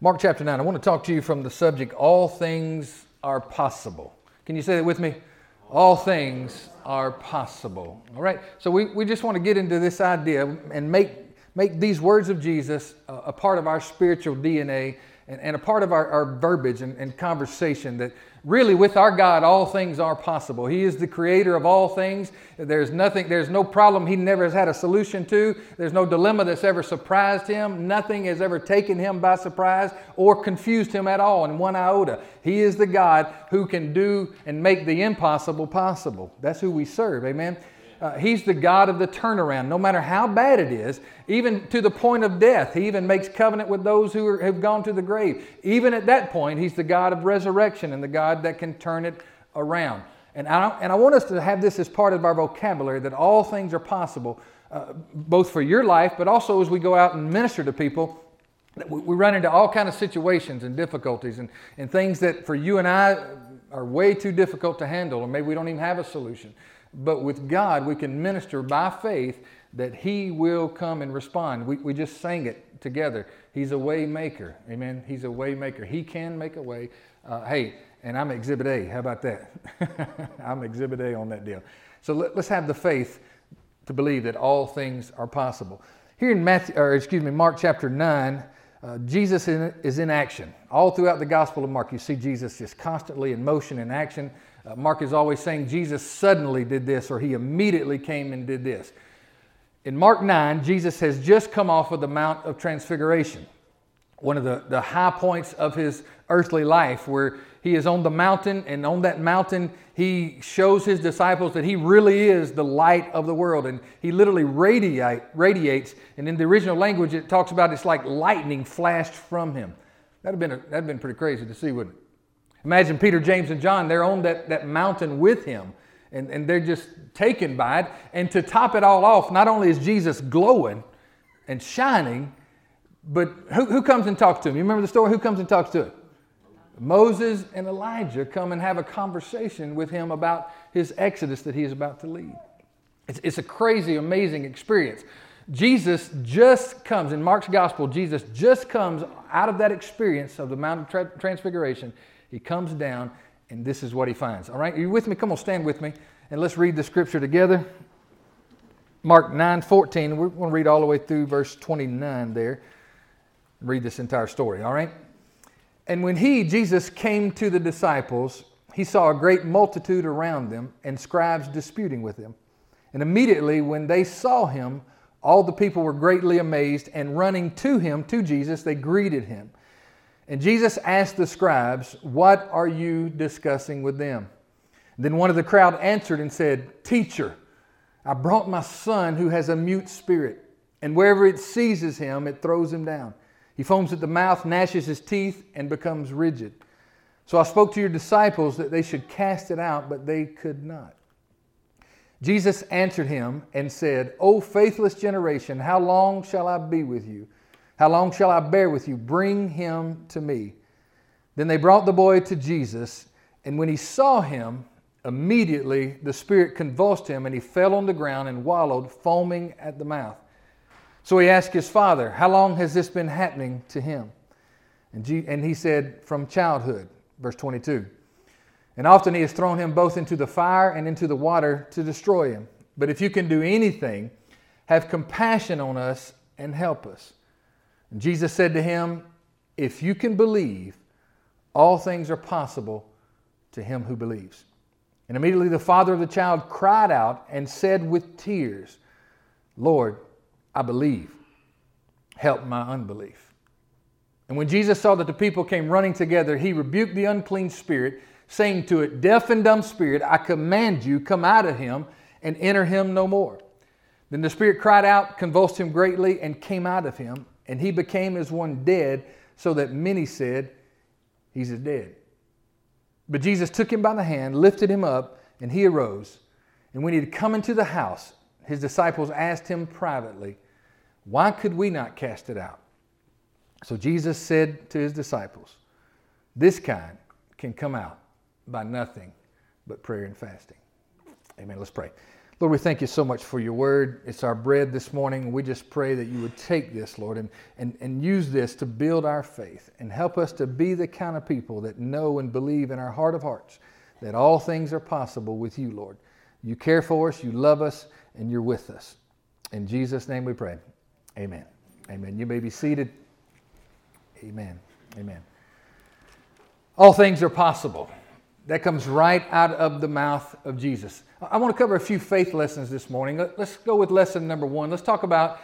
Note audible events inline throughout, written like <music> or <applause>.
Mark chapter 9, I want to talk to you from the subject All Things Are Possible. Can you say that with me? All things are possible. All right, so we, we just want to get into this idea and make, make these words of Jesus a, a part of our spiritual DNA and, and a part of our, our verbiage and, and conversation that really with our God, all things are possible. He is the creator of all things. There's nothing, there's no problem he never has had a solution to. There's no dilemma that's ever surprised him. Nothing has ever taken him by surprise or confused him at all in one iota. He is the God who can do and make the impossible possible. That's who we serve. Amen. Uh, he's the God of the turnaround, no matter how bad it is, even to the point of death. He even makes covenant with those who are, have gone to the grave. Even at that point, He's the God of resurrection and the God that can turn it around. And I, and I want us to have this as part of our vocabulary that all things are possible, uh, both for your life, but also as we go out and minister to people. We run into all kind of situations and difficulties and, and things that for you and I are way too difficult to handle, or maybe we don't even have a solution. But with God, we can minister by faith that He will come and respond. We, we just sang it together. He's a way maker. Amen. He's a way maker. He can make a way. Uh, hey, and I'm exhibit A. How about that? <laughs> I'm exhibit A on that deal. So let, us have the faith to believe that all things are possible. Here in Matthew, or excuse me, Mark chapter 9, uh, Jesus in, is in action. All throughout the Gospel of Mark, you see Jesus just constantly in motion and action. Uh, Mark is always saying Jesus suddenly did this or he immediately came and did this. In Mark 9, Jesus has just come off of the Mount of Transfiguration, one of the, the high points of his earthly life, where he is on the mountain, and on that mountain, he shows his disciples that he really is the light of the world. And he literally radiate, radiates. And in the original language, it talks about it's like lightning flashed from him. That'd have been, a, that'd have been pretty crazy to see, wouldn't it? Imagine Peter, James, and John, they're on that, that mountain with him, and, and they're just taken by it. And to top it all off, not only is Jesus glowing and shining, but who, who comes and talks to him? You remember the story? Who comes and talks to him? Moses and Elijah come and have a conversation with him about his exodus that he is about to lead. It's, it's a crazy, amazing experience. Jesus just comes, in Mark's gospel, Jesus just comes out of that experience of the Mount of Transfiguration he comes down, and this is what he finds. All right, are you with me? Come on, stand with me, and let's read the scripture together. Mark 9 14. We're going to read all the way through verse 29 there. Read this entire story, all right? And when he, Jesus, came to the disciples, he saw a great multitude around them and scribes disputing with them. And immediately, when they saw him, all the people were greatly amazed, and running to him, to Jesus, they greeted him. And Jesus asked the scribes, What are you discussing with them? Then one of the crowd answered and said, Teacher, I brought my son who has a mute spirit, and wherever it seizes him, it throws him down. He foams at the mouth, gnashes his teeth, and becomes rigid. So I spoke to your disciples that they should cast it out, but they could not. Jesus answered him and said, O faithless generation, how long shall I be with you? How long shall I bear with you? Bring him to me. Then they brought the boy to Jesus, and when he saw him, immediately the Spirit convulsed him, and he fell on the ground and wallowed, foaming at the mouth. So he asked his father, How long has this been happening to him? And, he said, From childhood, verse 22. And often he has thrown him both into the fire and into the water to destroy him. But if you can do anything, have compassion on us and help us. And Jesus said to him, If you can believe, all things are possible to him who believes. And immediately the father of the child cried out and said with tears, Lord, I believe. Help my unbelief. And when Jesus saw that the people came running together, he rebuked the unclean spirit, saying to it, Deaf and dumb spirit, I command you, come out of him and enter him no more. Then the spirit cried out, convulsed him greatly, and came out of him and he became as one dead, so that many said, He's dead. But Jesus took him by the hand, lifted him up, and he arose. And when he had come into the house, his disciples asked him privately, Why could we not cast it out? So Jesus said to his disciples, This kind can come out by nothing but prayer and fasting. Amen. Let's pray. Lord, we thank you so much for your word. It's our bread this morning. We just pray that you would take this, Lord, and, and, and use this to build our faith and help us to be the kind of people that know and believe in our heart of hearts that all things are possible with you, Lord. You care for us, you love us, and you're with us. In Jesus' name we pray. Amen. Amen. You may be seated. Amen. Amen. All things are possible. That comes right out of the mouth of Jesus. I want to cover a few faith lessons this morning. Let's go with lesson number one. Let's talk about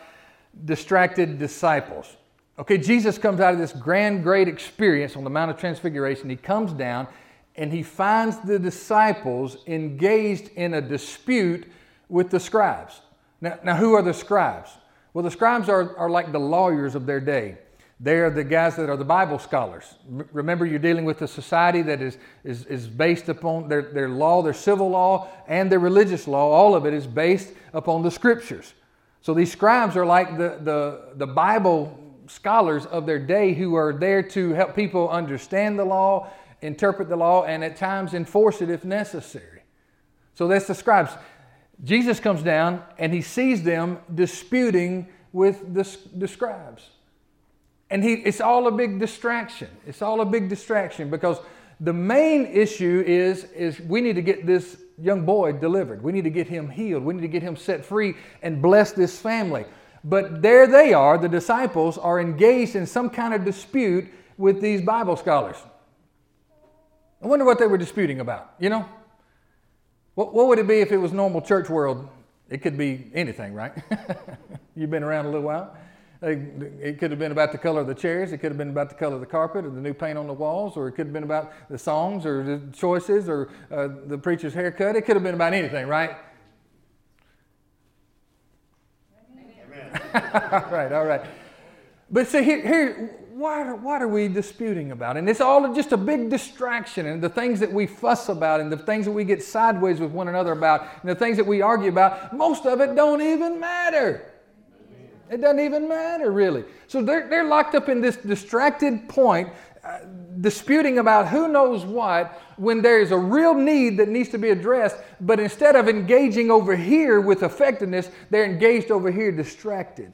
distracted disciples. Okay, Jesus comes out of this grand, great experience on the Mount of Transfiguration. He comes down and he finds the disciples engaged in a dispute with the scribes. Now, now who are the scribes? Well, the scribes are, are like the lawyers of their day. They are the guys that are the Bible scholars. Remember, you're dealing with a society that is, is, is based upon their, their law, their civil law, and their religious law. All of it is based upon the scriptures. So these scribes are like the, the, the Bible scholars of their day who are there to help people understand the law, interpret the law, and at times enforce it if necessary. So that's the scribes. Jesus comes down and he sees them disputing with the, the scribes. And he, it's all a big distraction. It's all a big distraction because the main issue is, is we need to get this young boy delivered. We need to get him healed. We need to get him set free and bless this family. But there they are, the disciples are engaged in some kind of dispute with these Bible scholars. I wonder what they were disputing about, you know? What, what would it be if it was normal church world? It could be anything, right? <laughs> You've been around a little while. It could have been about the color of the chairs. It could have been about the color of the carpet or the new paint on the walls, or it could have been about the songs or the choices or uh, the preacher's haircut. It could have been about anything, right? <laughs> all right, all right. But see, here, here what, what are we disputing about? And it's all just a big distraction. And the things that we fuss about and the things that we get sideways with one another about and the things that we argue about, most of it don't even matter. It doesn't even matter, really. So they're, they're locked up in this distracted point, uh, disputing about who knows what, when there is a real need that needs to be addressed. But instead of engaging over here with effectiveness, they're engaged over here distracted.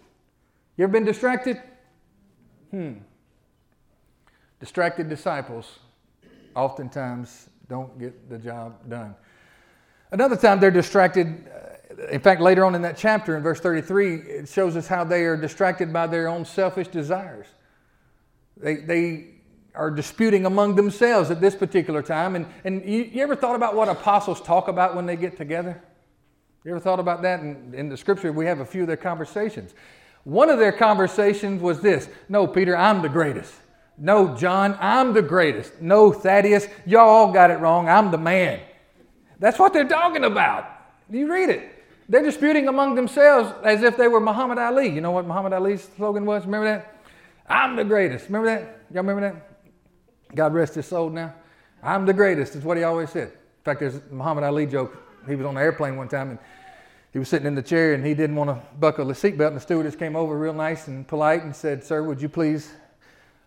You ever been distracted? Hmm. Distracted disciples oftentimes don't get the job done. Another time they're distracted uh, in fact, later on in that chapter, in verse 33, it shows us how they are distracted by their own selfish desires. They, they are disputing among themselves at this particular time. And, and you, you ever thought about what apostles talk about when they get together? You ever thought about that? In, in the scripture, we have a few of their conversations. One of their conversations was this No, Peter, I'm the greatest. No, John, I'm the greatest. No, Thaddeus, y'all all got it wrong. I'm the man. That's what they're talking about. You read it. They're disputing among themselves as if they were Muhammad Ali. You know what Muhammad Ali's slogan was? Remember that? I'm the greatest. Remember that? Y'all remember that? God rest his soul now. I'm the greatest, is what he always said. In fact, there's a Muhammad Ali joke. He was on an airplane one time and he was sitting in the chair and he didn't want to buckle his seatbelt. And the stewardess came over real nice and polite and said, Sir, would you please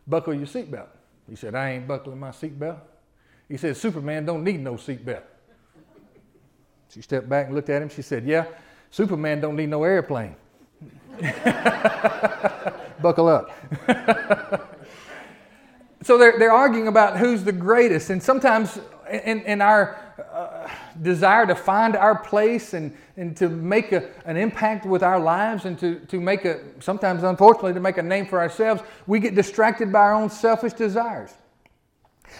buckle your seatbelt? He said, I ain't buckling my seatbelt. He said, Superman don't need no seatbelt. She stepped back and looked at him. She said, Yeah, Superman don't need no airplane. <laughs> Buckle up. <laughs> so they're, they're arguing about who's the greatest. And sometimes in, in our uh, desire to find our place and, and to make a, an impact with our lives and to, to make a, sometimes unfortunately, to make a name for ourselves, we get distracted by our own selfish desires.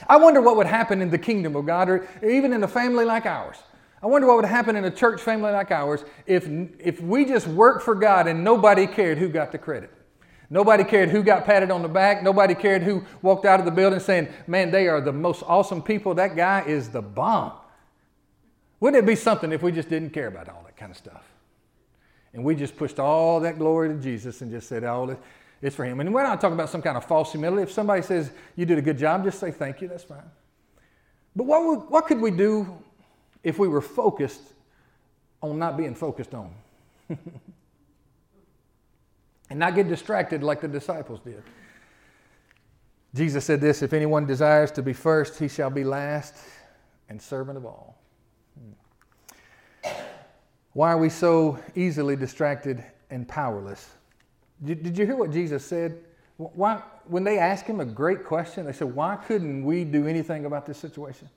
I wonder what would happen in the kingdom of God or even in a family like ours I wonder what would happen in a church family like ours if, if we just worked for God and nobody cared who got the credit. Nobody cared who got patted on the back. Nobody cared who walked out of the building saying, Man, they are the most awesome people. That guy is the bomb. Wouldn't it be something if we just didn't care about all that kind of stuff? And we just pushed all that glory to Jesus and just said, Oh, it's for him. And we're not talking about some kind of false humility. If somebody says you did a good job, just say thank you. That's fine. But what, would, what could we do if we were focused on not being focused on. <laughs> and not get distracted like the disciples did. Jesus said this if anyone desires to be first, he shall be last and servant of all. Hmm. Why are we so easily distracted and powerless? Did, did you hear what Jesus said? Why, when they asked him a great question, they said, Why couldn't we do anything about this situation?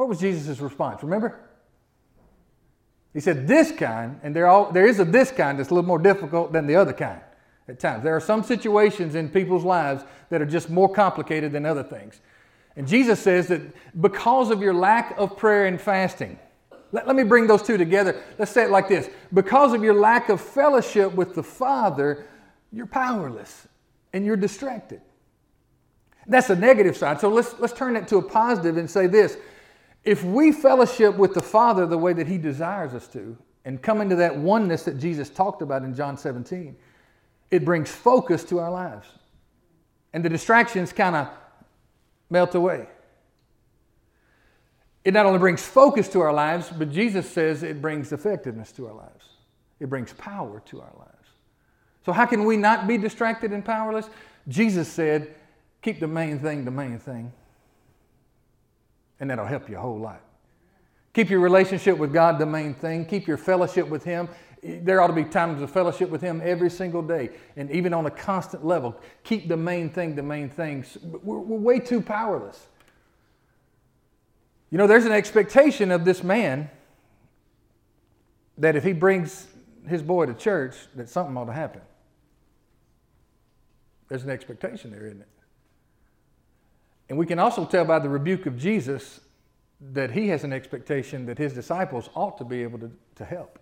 What was Jesus' response? Remember? He said, This kind, and there, all, there is a this kind that's a little more difficult than the other kind at times. There are some situations in people's lives that are just more complicated than other things. And Jesus says that because of your lack of prayer and fasting, let, let me bring those two together. Let's say it like this because of your lack of fellowship with the Father, you're powerless and you're distracted. That's the negative side. So let's, let's turn that to a positive and say this. If we fellowship with the Father the way that He desires us to, and come into that oneness that Jesus talked about in John 17, it brings focus to our lives. And the distractions kind of melt away. It not only brings focus to our lives, but Jesus says it brings effectiveness to our lives. It brings power to our lives. So, how can we not be distracted and powerless? Jesus said, keep the main thing the main thing. And that'll help you a whole lot. Keep your relationship with God the main thing. Keep your fellowship with Him. There ought to be times of fellowship with Him every single day, and even on a constant level. Keep the main thing the main thing. We're, we're way too powerless. You know, there's an expectation of this man that if he brings his boy to church, that something ought to happen. There's an expectation there, isn't it? And we can also tell by the rebuke of Jesus that he has an expectation that his disciples ought to be able to, to help.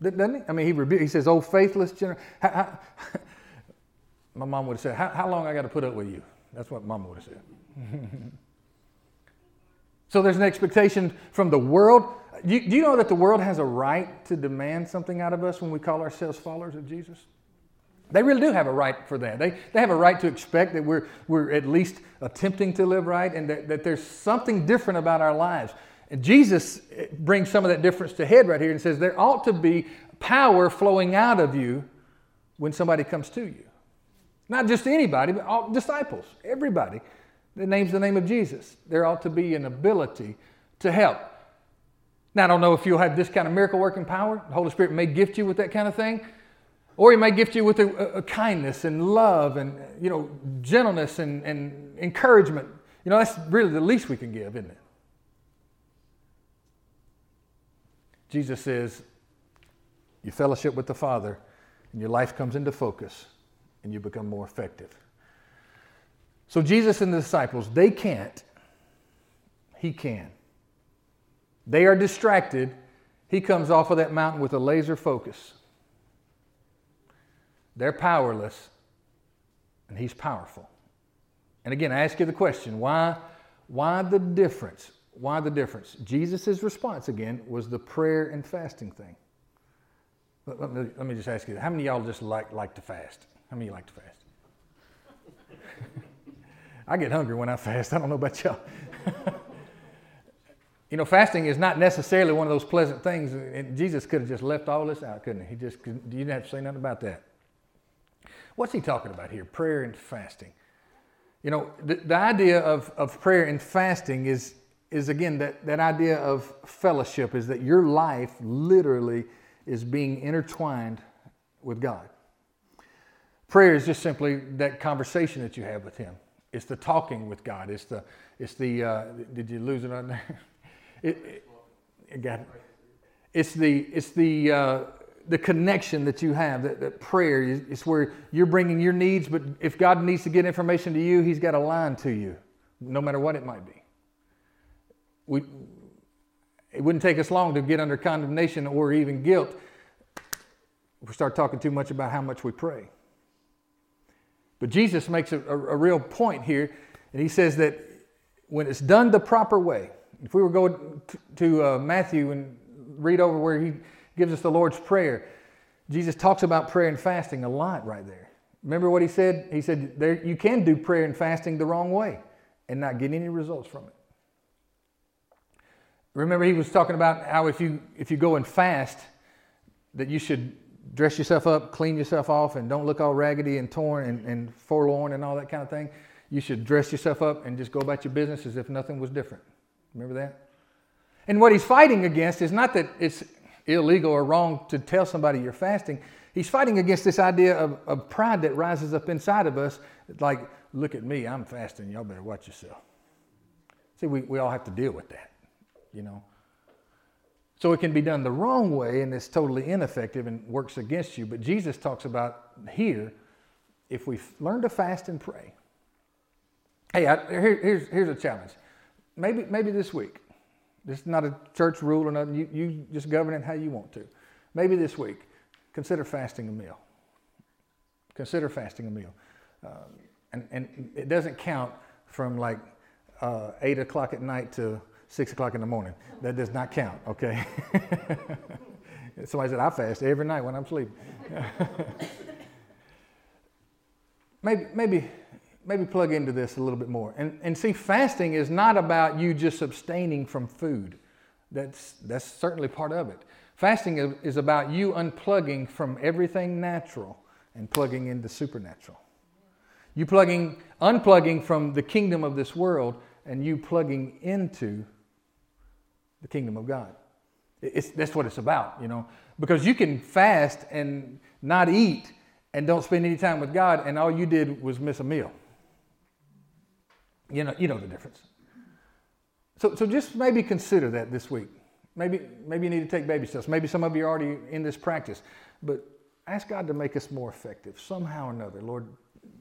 Doesn't he? I mean, he, rebu- he says, Oh, faithless generation. <laughs> my mom would have said, how, how long I got to put up with you? That's what mom would have said. <laughs> so there's an expectation from the world. You, do you know that the world has a right to demand something out of us when we call ourselves followers of Jesus? They really do have a right for that. They, they have a right to expect that we're, we're at least attempting to live right and that, that there's something different about our lives. And Jesus eh, brings some of that difference to head right here and says there ought to be power flowing out of you when somebody comes to you. Not just anybody, but all disciples, everybody that names the name of Jesus. There ought to be an ability to help. Now, I don't know if you'll have this kind of miracle working power. The Holy Spirit may gift you with that kind of thing. Or he might gift you with a, a, kindness and love and you know gentleness and, and encouragement. You know, that's really the least we can give, isn't it? Jesus says, you fellowship with the Father, and your life comes into focus, and you become more effective. So Jesus and the disciples, they can't. He can. They are distracted. He comes off of that mountain with a laser focus. They're powerless, and he's powerful. And again, I ask you the question why, why the difference? Why the difference? Jesus' response again was the prayer and fasting thing. Let, let, me, let me just ask you how many of y'all just like, like to fast? How many like to fast? <laughs> I get hungry when I fast. I don't know about y'all. <laughs> you know, fasting is not necessarily one of those pleasant things. And Jesus could have just left all this out, couldn't he? He just you didn't have to say nothing about that. What's he talking about here? Prayer and fasting. You know, the, the idea of, of prayer and fasting is, is again, that, that idea of fellowship is that your life literally is being intertwined with God. Prayer is just simply that conversation that you have with Him. It's the talking with God. It's the, it's the, uh, did you lose it on there? <laughs> It, it, it got it. It's the, it's the, uh, the connection that you have, that, that prayer is where you're bringing your needs, but if God needs to get information to you, He's got a line to you, no matter what it might be. We, it wouldn't take us long to get under condemnation or even guilt if we start talking too much about how much we pray. But Jesus makes a, a, a real point here, and He says that when it's done the proper way, if we were going to, to uh, Matthew and read over where He gives us the Lord's Prayer. Jesus talks about prayer and fasting a lot right there. Remember what he said? He said there, you can do prayer and fasting the wrong way and not get any results from it. Remember, he was talking about how if you if you go and fast, that you should dress yourself up, clean yourself off, and don't look all raggedy and torn and, and forlorn and all that kind of thing. You should dress yourself up and just go about your business as if nothing was different. Remember that? And what he's fighting against is not that it's illegal or wrong to tell somebody you're fasting. He's fighting against this idea of, of pride that rises up inside of us, like, look at me, I'm fasting, y'all better watch yourself. See, we, we all have to deal with that, you know. So it can be done the wrong way and it's totally ineffective and works against you. But Jesus talks about here, if we learn to fast and pray. Hey, I, here, here's, here's a challenge. Maybe, maybe this week. This is not a church rule or nothing. You, you just govern it how you want to. Maybe this week, consider fasting a meal. Consider fasting a meal. Um, and, and it doesn't count from like uh, 8 o'clock at night to 6 o'clock in the morning. That does not count, okay? <laughs> Somebody said, I fast every night when I'm sleeping. <laughs> maybe, maybe, maybe plug into this a little bit more. And, and see, fasting is not about you just abstaining from food. That's, that's certainly part of it. Fasting is about you unplugging from everything natural and plugging into supernatural. You plugging, unplugging from the kingdom of this world and you plugging into the kingdom of God. It's, that's what it's about, you know. Because you can fast and not eat and don't spend any time with God, and all you did was miss a meal. You know, you know the difference. So, so just maybe consider that this week. Maybe, maybe you need to take baby steps. Maybe some of you are already in this practice. But ask God to make us more effective somehow or another. Lord,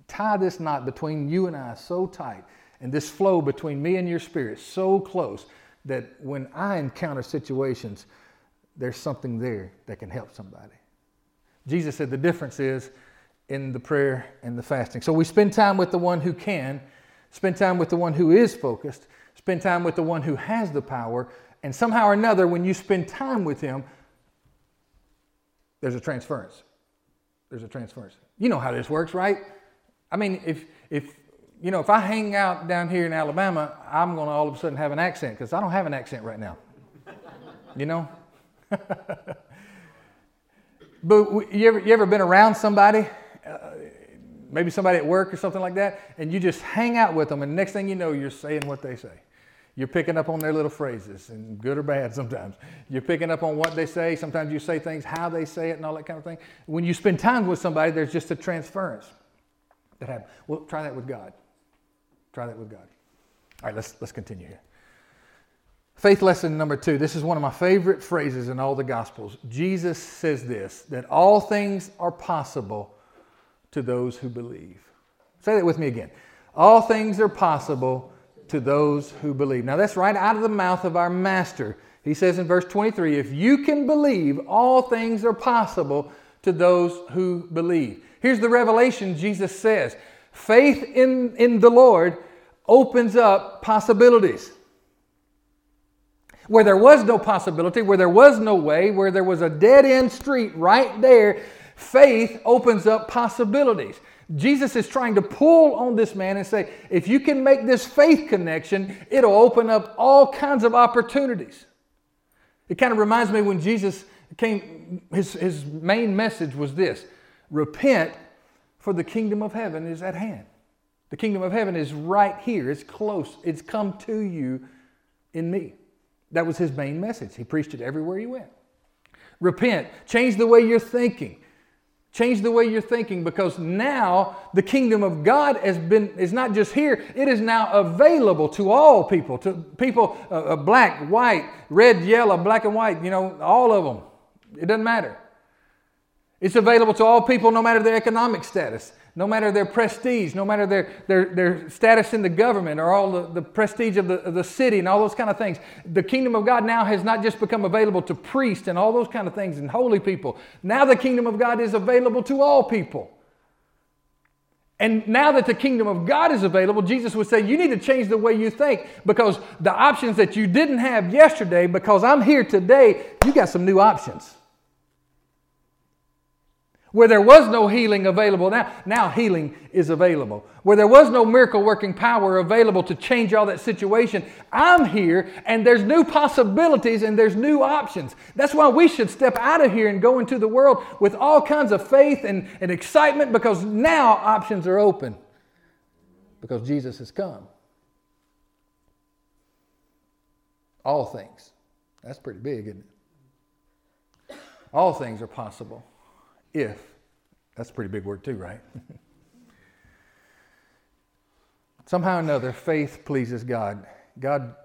tie this knot between you and I so tight and this flow between me and your spirit so close that when I encounter situations, there's something there that can help somebody. Jesus said the difference is in the prayer and the fasting. So we spend time with the one who can, spend time with the one who is focused, spend time with the one who has the power, and somehow or another, when you spend time with him, there's a transference. There's a transference. You know how this works, right? I mean, if if you know, if I hang out down here in Alabama, I'm going to all of a sudden have an accent because I don't have an accent right now. you know? <laughs> but you ever, you ever been around somebody, maybe somebody at work or something like that, and you just hang out with them, and next thing you know, you're saying what they say. You're picking up on their little phrases, and good or bad <laughs> sometimes. You're picking up on what they say. Sometimes you say things, how they say it, and all that kind of thing. When you spend time with somebody, there's just a transference that happens. Well, try that with God. Try that with God. All right, let's, let's continue here. Faith lesson number two. This is one of my favorite phrases in all the Gospels. Jesus says this that all things are possible to those who believe. Say that with me again. All things are possible to those who believe. Now, that's right out of the mouth of our Master. He says in verse 23 if you can believe, all things are possible to those who believe. Here's the revelation Jesus says faith in, in the Lord opens up possibilities. Where there was no possibility, where there was no way, where there was a dead end street right there, faith opens up possibilities. Jesus is trying to pull on this man and say, if you can make this faith connection, it'll open up all kinds of opportunities. It kind of reminds me when Jesus came, his, his main message was this repent, for the kingdom of heaven is at hand. The kingdom of heaven is right here. It's close. It's come to you in me. That was his main message. He preached it everywhere he went. Repent. Change the way you're thinking. Change the way you're thinking because now the kingdom of God has been is not just here, it is now available to all people, to people uh, uh black, white, red, yellow, black and white, you know, all of them. It doesn't matter. It's available to all people no matter their economic status no matter their prestige, no matter their, their, their status in the government or all the, the prestige of the, of the city and all those kind of things. The kingdom of God now has not just become available to priests and all those kind of things and holy people. Now the kingdom of God is available to all people. And now that the kingdom of God is available, Jesus would say, You need to change the way you think because the options that you didn't have yesterday, because I'm here today, you got some new options. Where there was no healing available, now, now healing is available. Where there was no miracle working power available to change all that situation, I'm here and there's new possibilities and there's new options. That's why we should step out of here and go into the world with all kinds of faith and, and excitement because now options are open because Jesus has come. All things That's pretty big, isn't it? All things are possible if, that's a pretty big word too, right? <laughs> Somehow or another, faith pleases God. God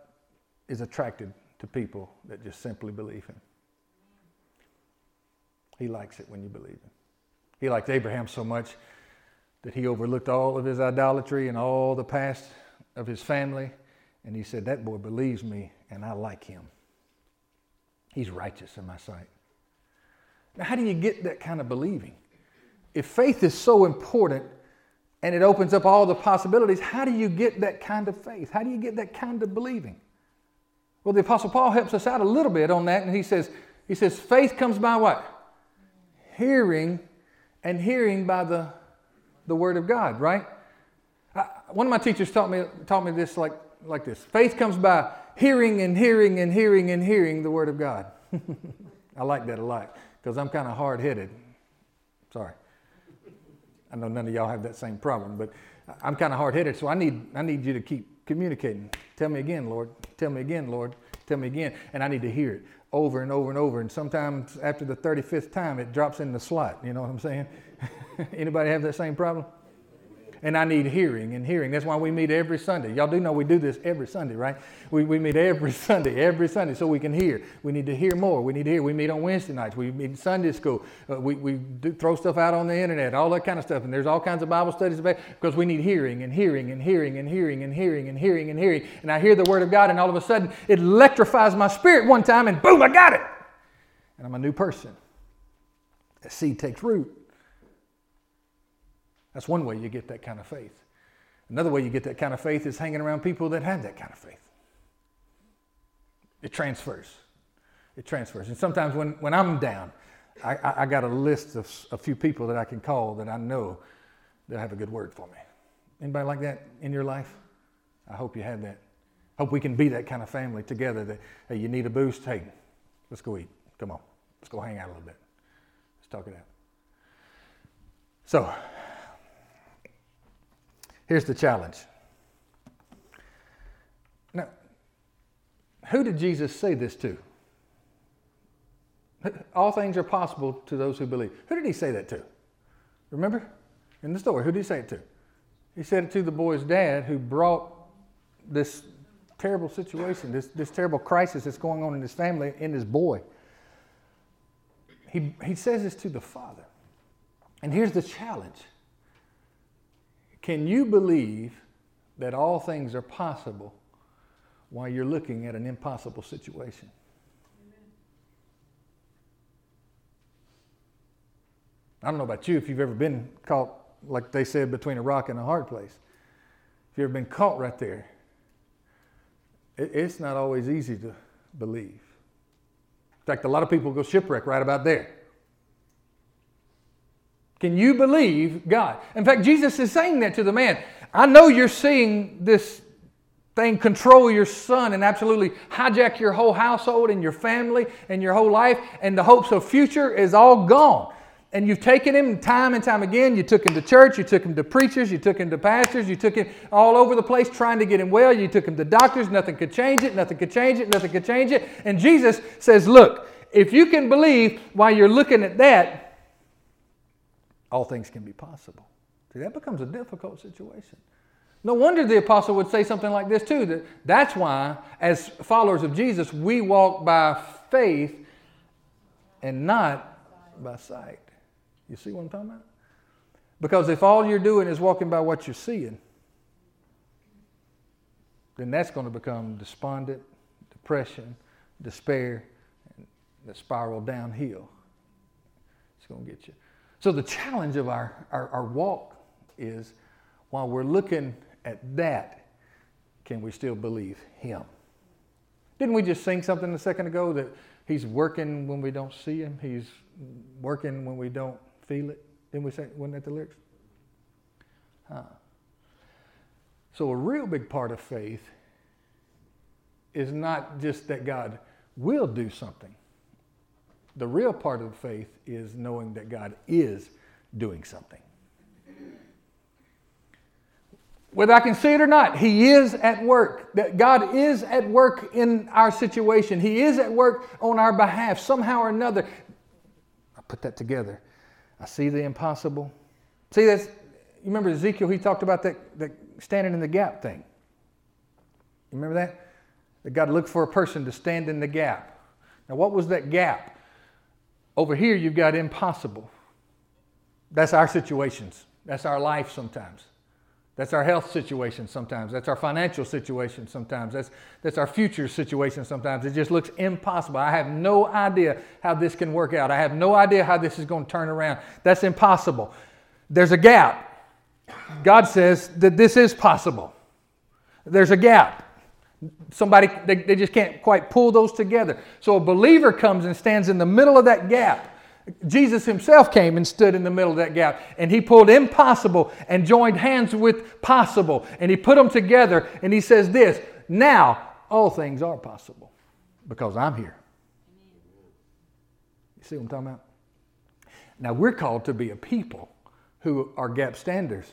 is attracted to people that just simply believe Him. He likes it when you believe Him. He liked Abraham so much that he overlooked all of his idolatry and all the past of his family. And he said, That boy believes me, and I like him. He's righteous in my sight. Now, how do you get that kind of believing? If faith is so important and it opens up all the possibilities, how do you get that kind of faith? How do you get that kind of believing? Well, the Apostle Paul helps us out a little bit on that, and he says, he says, faith comes by what? Hearing, and hearing by the, the Word of God, right? I, one of my teachers taught me, taught me this like, like this faith comes by hearing and hearing and hearing and hearing the Word of God. <laughs> I like that a lot because I'm kind of hard headed. Sorry. I know none of y'all have that same problem, but I'm kind of hard headed, so I need, I need you to keep communicating. Tell me again, Lord. Tell me again, Lord. Tell me again. And I need to hear it over and over and over. And sometimes after the 35th time, it drops in the slot. You know what I'm saying? <laughs> Anybody have that same problem? And I need hearing and hearing. That's why we meet every Sunday. Y'all do know we do this every Sunday, right? We, we meet every <laughs> Sunday, every Sunday, so we can hear. We need to hear more. We need to hear. We meet on Wednesday nights. We meet in Sunday school. Uh, we we do, throw stuff out on the internet, all that kind of stuff. And there's all kinds of Bible studies about because we need hearing and hearing and hearing and hearing and hearing and hearing and hearing. And I hear the Word of God, and all of a sudden it electrifies my spirit one time, and boom, I got it. And I'm a new person. That seed takes root. That's one way you get that kind of faith. Another way you get that kind of faith is hanging around people that have that kind of faith. It transfers. It transfers. And sometimes when, when I'm down, I, I, I got a list of a few people that I can call that I know that have a good word for me. Anybody like that in your life? I hope you have that. Hope we can be that kind of family together that, hey, you need a boost? Hey, let's go eat. Come on. Let's go hang out a little bit. Let's talk it out. So, Here's the challenge. Now, who did Jesus say this to? All things are possible to those who believe. Who did he say that to? Remember? In the story, who did he say it to? He said it to the boy's dad who brought this terrible situation, this, this terrible crisis that's going on in his family, in his boy. He, he says this to the father. And here's the challenge can you believe that all things are possible while you're looking at an impossible situation? I don't know about you if you've ever been caught, like they said, between a rock and a hard place. If you've ever been caught right there, it's not always easy to believe. In fact, a lot of people go shipwreck right about there. Can you believe God? In fact, Jesus is saying that to the man. I know you're seeing this thing control your son and absolutely hijack your whole household and your family and your whole life, and the hopes of future is all gone. And you've taken him time and time again. You took him to church, you took him to preachers, you took him to pastors, you took him all over the place trying to get him well. You took him to doctors, nothing could change it, nothing could change it, nothing could change it. And Jesus says, Look, if you can believe while you're looking at that, all things can be possible. See, that becomes a difficult situation. No wonder the apostle would say something like this too. That that's why, as followers of Jesus, we walk by faith and not by sight. You see what I'm talking about? Because if all you're doing is walking by what you're seeing, then that's going to become despondent, depression, despair, and the spiral downhill. It's going to get you. So the challenge of our, our, our walk is while we're looking at that, can we still believe Him? Didn't we just sing something a second ago that He's working when we don't see Him? He's working when we don't feel it? Didn't we say, wasn't that the lyrics? Huh. So, a real big part of faith is not just that God will do something, the real part of faith is knowing that God is doing something. Whether I can see it or not, He is at work. That God is at work in our situation. He is at work on our behalf somehow or another. I put that together. I see the impossible. See, that's, you remember Ezekiel, he talked about that, that standing in the gap thing. You remember that? That God looked for a person to stand in the gap. Now, what was that gap? Over here, you've got impossible. That's our situations. That's our life sometimes. That's our health situation sometimes. That's our financial situation sometimes. That's, that's our future situation sometimes. It just looks impossible. I have no idea how this can work out. I have no idea how this is going to turn around. That's impossible. There's a gap. God says that this is possible. There's a gap. Somebody, they, they just can't quite pull those together. So a believer comes and stands in the middle of that gap Jesus himself came and stood in the middle of that gap and he pulled impossible and joined hands with possible and he put them together and he says this now all things are possible because I'm here. You see what I'm talking about? Now we're called to be a people who are gap standers.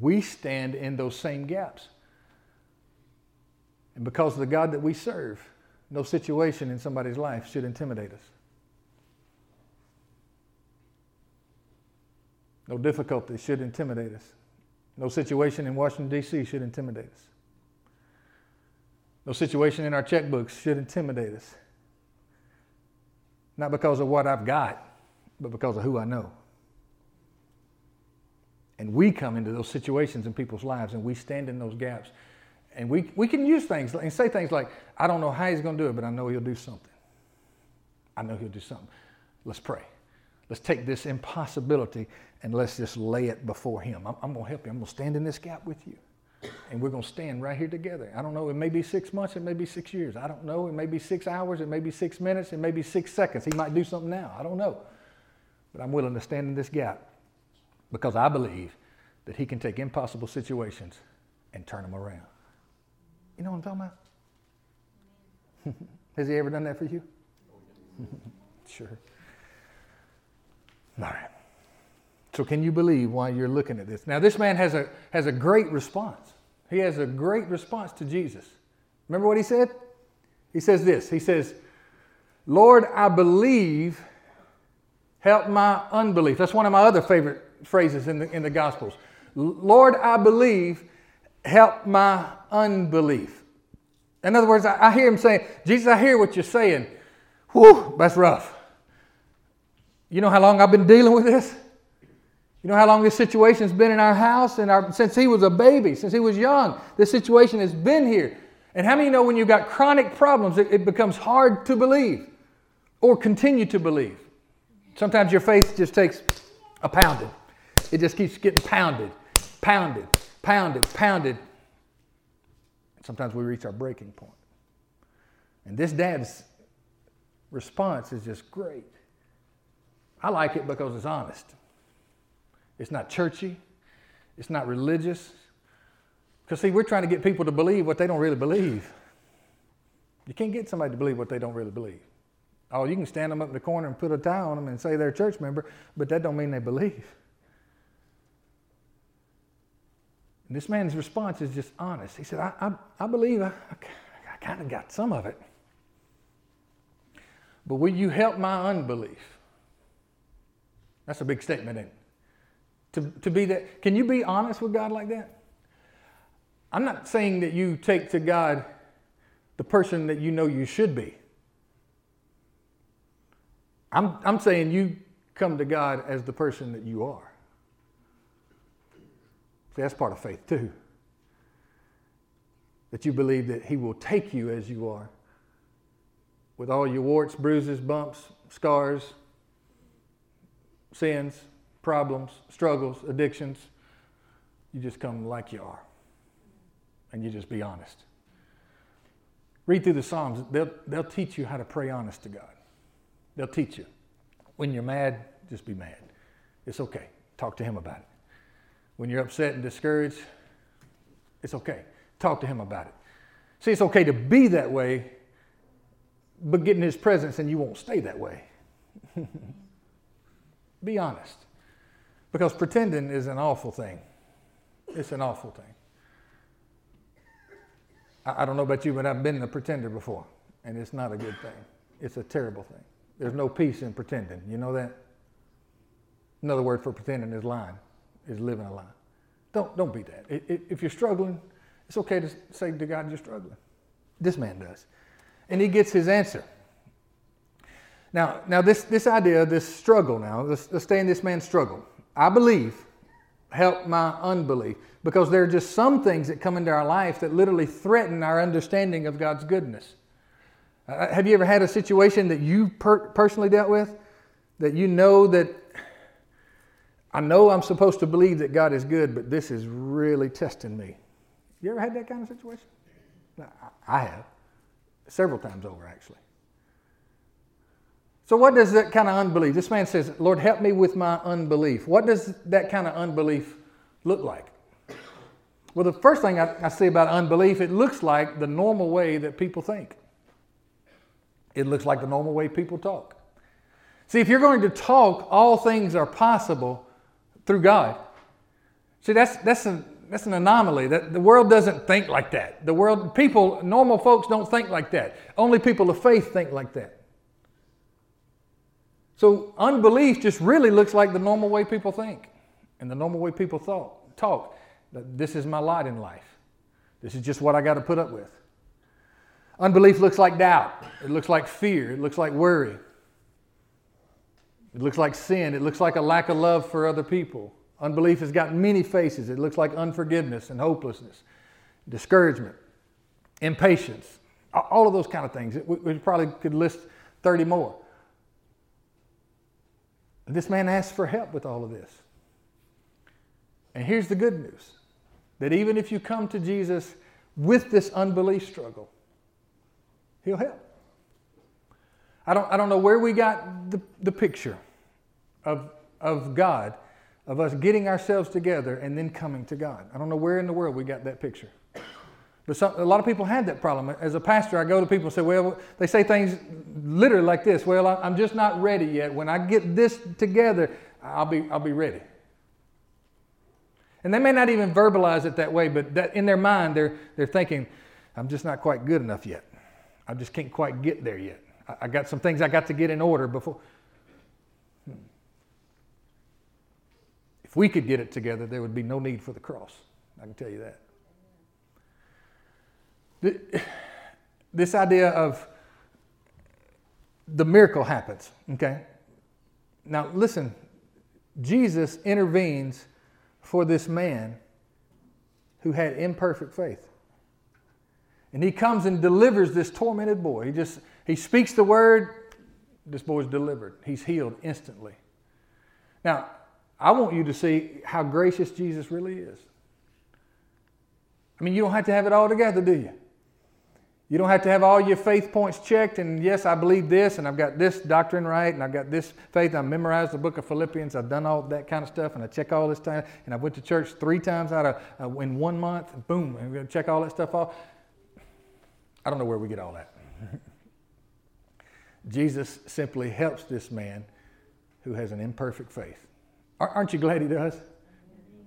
We stand in those same gaps. And because of the God that we serve, no situation in somebody's life should intimidate us. No difficulty should intimidate us. No situation in Washington, D.C. should intimidate us. No situation in our checkbooks should intimidate us. Not because of what I've got, but because of who I know. And we come into those situations in people's lives and we stand in those gaps. And we, we can use things and say things like, I don't know how he's going to do it, but I know he'll do something. I know he'll do something. Let's pray. Let's take this impossibility and let's just lay it before Him. I'm, I'm going to help you. I'm going to stand in this gap with you. And we're going to stand right here together. I don't know. It may be six months. It may be six years. I don't know. It may be six hours. It may be six minutes. It may be six seconds. He might do something now. I don't know. But I'm willing to stand in this gap because I believe that He can take impossible situations and turn them around. You know what I'm talking about? <laughs> Has He ever done that for you? <laughs> sure. All right. So, can you believe why you're looking at this? Now, this man has a, has a great response. He has a great response to Jesus. Remember what he said? He says this He says, Lord, I believe, help my unbelief. That's one of my other favorite phrases in the, in the Gospels. Lord, I believe, help my unbelief. In other words, I, I hear him saying, Jesus, I hear what you're saying. Whew, that's rough. You know how long I've been dealing with this? You know how long this situation's been in our house and our, since he was a baby, since he was young. This situation has been here. And how many know when you've got chronic problems, it, it becomes hard to believe or continue to believe? Sometimes your faith just takes a pounding. It just keeps getting pounded, pounded, pounded, pounded. Sometimes we reach our breaking point. And this dad's response is just great. I like it because it's honest. It's not churchy. It's not religious. Because, see, we're trying to get people to believe what they don't really believe. You can't get somebody to believe what they don't really believe. Oh, you can stand them up in the corner and put a tie on them and say they're a church member, but that don't mean they believe. And this man's response is just honest. He said, I, I, I believe I, I kind of got some of it. But will you help my unbelief? That's a big statement, is To, to be that, can you be honest with God like that? I'm not saying that you take to God the person that you know you should be. I'm, I'm saying you come to God as the person that you are. See, that's part of faith too. That you believe that He will take you as you are, with all your warts, bruises, bumps, scars, sins, problems, struggles, addictions. You just come like you are. And you just be honest. Read through the Psalms, they'll, they'll teach you how to pray honest to God. They'll teach you. When you're mad, just be mad. It's okay. Talk to Him about it. When you're upset and discouraged, it's okay. Talk to Him about it. See, it's okay to be that way, but get in His presence and you won't stay that way. <laughs> Be honest. Because pretending is an awful thing. It's an awful thing. I, I don't know about you, but I've been a pretender before, and it's not a good thing. It's a terrible thing. There's no peace in pretending. You know that? Another word for pretending is lying, is living a lie. Don't, don't be that. If you're struggling, it's okay to say to God you're struggling. This man does. And he gets his answer. Now, now this, this idea, this struggle now, let's, let's stay in this man's struggle. I believe help my unbelief because there are just some things that come into our life that literally threaten our understanding of God's goodness. Uh, have you ever had a situation that you per- personally dealt with that you know that I know I'm supposed to believe that God is good, but this is really testing me? You ever had that kind of situation? I have. Several times over, actually. So, what does that kind of unbelief? This man says, Lord, help me with my unbelief. What does that kind of unbelief look like? Well, the first thing I, I see about unbelief, it looks like the normal way that people think. It looks like the normal way people talk. See, if you're going to talk, all things are possible through God. See, that's, that's, a, that's an anomaly. That the world doesn't think like that. The world, people, normal folks don't think like that. Only people of faith think like that. So unbelief just really looks like the normal way people think and the normal way people thought, talk. This is my lot in life. This is just what I got to put up with. Unbelief looks like doubt. It looks like fear. It looks like worry. It looks like sin. It looks like a lack of love for other people. Unbelief has got many faces. It looks like unforgiveness and hopelessness, discouragement, impatience, all of those kind of things. We probably could list 30 more. This man asked for help with all of this. And here's the good news that even if you come to Jesus with this unbelief struggle, He'll help. I don't, I don't know where we got the, the picture of, of God, of us getting ourselves together and then coming to God. I don't know where in the world we got that picture. But some, a lot of people had that problem. As a pastor, I go to people and say, well, they say things literally like this Well, I'm just not ready yet. When I get this together, I'll be, I'll be ready. And they may not even verbalize it that way, but that in their mind, they're, they're thinking, I'm just not quite good enough yet. I just can't quite get there yet. I, got some things I got to get in order before. Hmm. If we could get it together, there would be no need for the cross. I can tell you that <sighs> this idea of the miracle happens, okay? Now, listen, Jesus intervenes for this man who had imperfect faith. And he comes and delivers this tormented boy. He just he speaks the word, this boy's delivered. He's healed instantly. Now, I want you to see how gracious Jesus really is. I mean, you don't have to have it all together, do you? You don't have to have all your faith points checked, and yes, I believe this, and I've got this doctrine right, and I've got this faith. I've memorized the book of Philippians. I've done all that kind of stuff, and I check all this time. And I went to church three times out of uh, in one month. And boom, going to check all that stuff off. I don't know where we get all that. <laughs> Jesus simply helps this man who has an imperfect faith. Aren't you glad he does?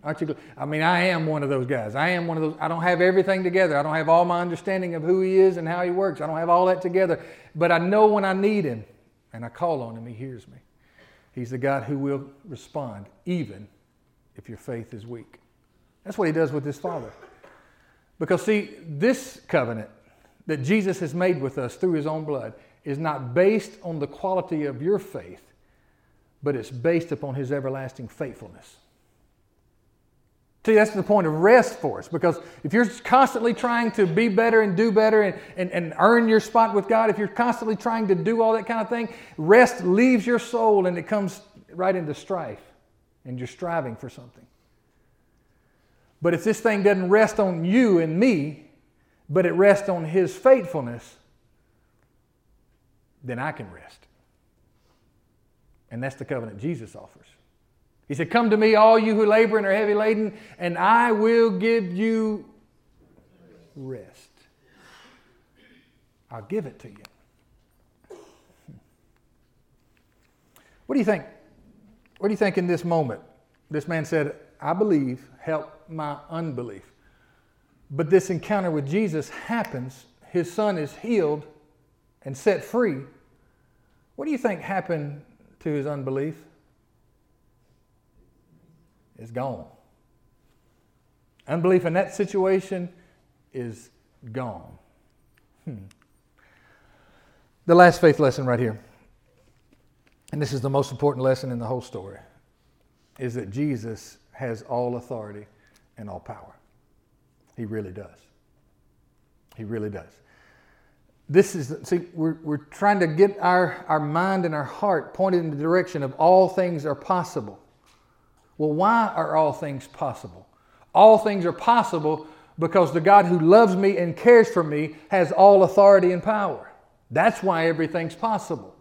Aren't you? I mean, I am one of those guys. I am one of those. I don't have everything together. I don't have all my understanding of who He is and how He works. I don't have all that together. But I know when I need Him and I call on Him, He hears me. He's the God who will respond, even if your faith is weak. That's what He does with His Father. Because, see, this covenant that Jesus has made with us through His own blood is not based on the quality of your faith, but it's based upon His everlasting faithfulness. See, that's the point of rest for us because if you're constantly trying to be better and do better and, and, and earn your spot with God, if you're constantly trying to do all that kind of thing, rest leaves your soul and it comes right into strife and you're striving for something. But if this thing doesn't rest on you and me, but it rests on His faithfulness, then I can rest. And that's the covenant Jesus offers. He said, Come to me, all you who labor and are heavy laden, and I will give you rest. I'll give it to you. What do you think? What do you think in this moment? This man said, I believe, help my unbelief. But this encounter with Jesus happens. His son is healed and set free. What do you think happened to his unbelief? It's gone. Unbelief in that situation is gone. Hmm. The last faith lesson right here, and this is the most important lesson in the whole story, is that Jesus has all authority and all power. He really does. He really does. This is, see, we're, we're trying to get our, our mind and our heart pointed in the direction of all things are possible. Well, why are all things possible? All things are possible because the God who loves me and cares for me has all authority and power. That's why everything's possible.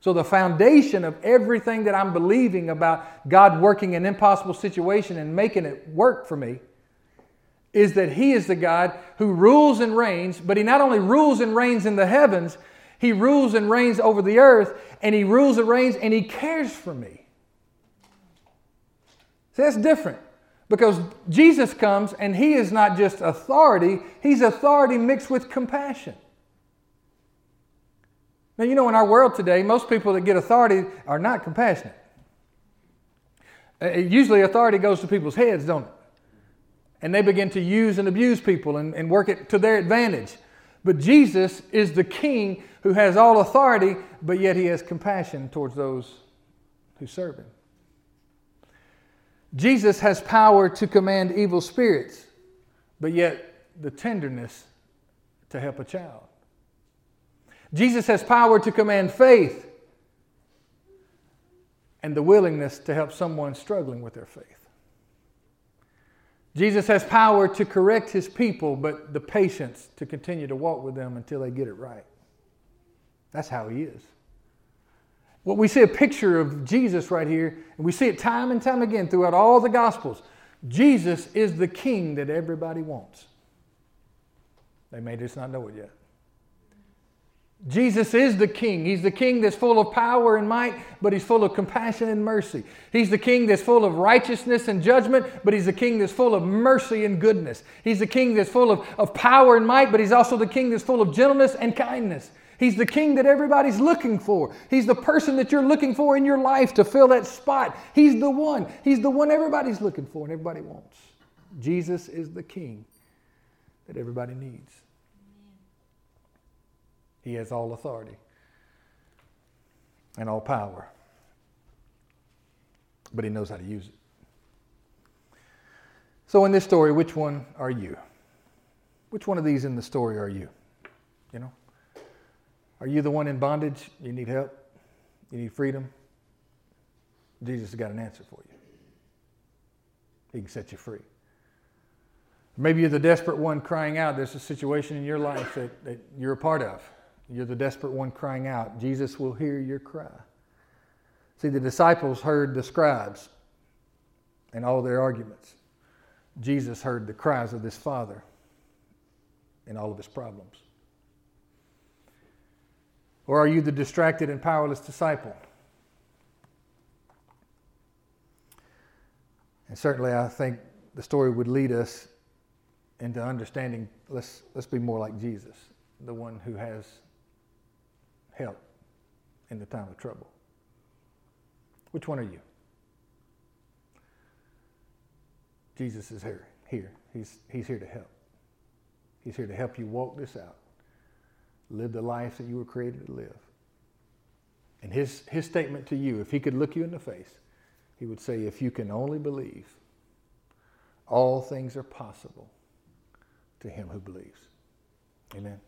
So, the foundation of everything that I'm believing about God working an impossible situation and making it work for me is that He is the God who rules and reigns, but He not only rules and reigns in the heavens, He rules and reigns over the earth, and He rules and reigns and He cares for me. See, that's different because Jesus comes and He is not just authority, He's authority mixed with compassion. Now, you know, in our world today, most people that get authority are not compassionate. Uh, usually, authority goes to people's heads, don't it? And they begin to use and abuse people and, and work it to their advantage. But Jesus is the king who has all authority, but yet he has compassion towards those who serve him. Jesus has power to command evil spirits, but yet the tenderness to help a child. Jesus has power to command faith and the willingness to help someone struggling with their faith. Jesus has power to correct his people, but the patience to continue to walk with them until they get it right. That's how he is. Well, we see a picture of Jesus right here, and we see it time and time again throughout all the Gospels. Jesus is the king that everybody wants. They may just not know it yet. Jesus is the king. He's the king that's full of power and might, but he's full of compassion and mercy. He's the king that's full of righteousness and judgment, but he's the king that's full of mercy and goodness. He's the king that's full of, of power and might, but he's also the king that's full of gentleness and kindness. He's the king that everybody's looking for. He's the person that you're looking for in your life to fill that spot. He's the one. He's the one everybody's looking for and everybody wants. Jesus is the king that everybody needs. He has all authority and all power, but he knows how to use it. So, in this story, which one are you? Which one of these in the story are you? You know? Are you the one in bondage? You need help? You need freedom? Jesus has got an answer for you. He can set you free. Maybe you're the desperate one crying out. There's a situation in your life that, that you're a part of. You're the desperate one crying out. Jesus will hear your cry. See, the disciples heard the scribes and all their arguments. Jesus heard the cries of this father and all of his problems. Or are you the distracted and powerless disciple? And certainly, I think the story would lead us into understanding let's, let's be more like Jesus, the one who has help in the time of trouble. Which one are you? Jesus is here. Here. He's, he's here to help. He's here to help you walk this out. Live the life that you were created to live. And his, his statement to you, if he could look you in the face, he would say, If you can only believe, all things are possible to him who believes. Amen.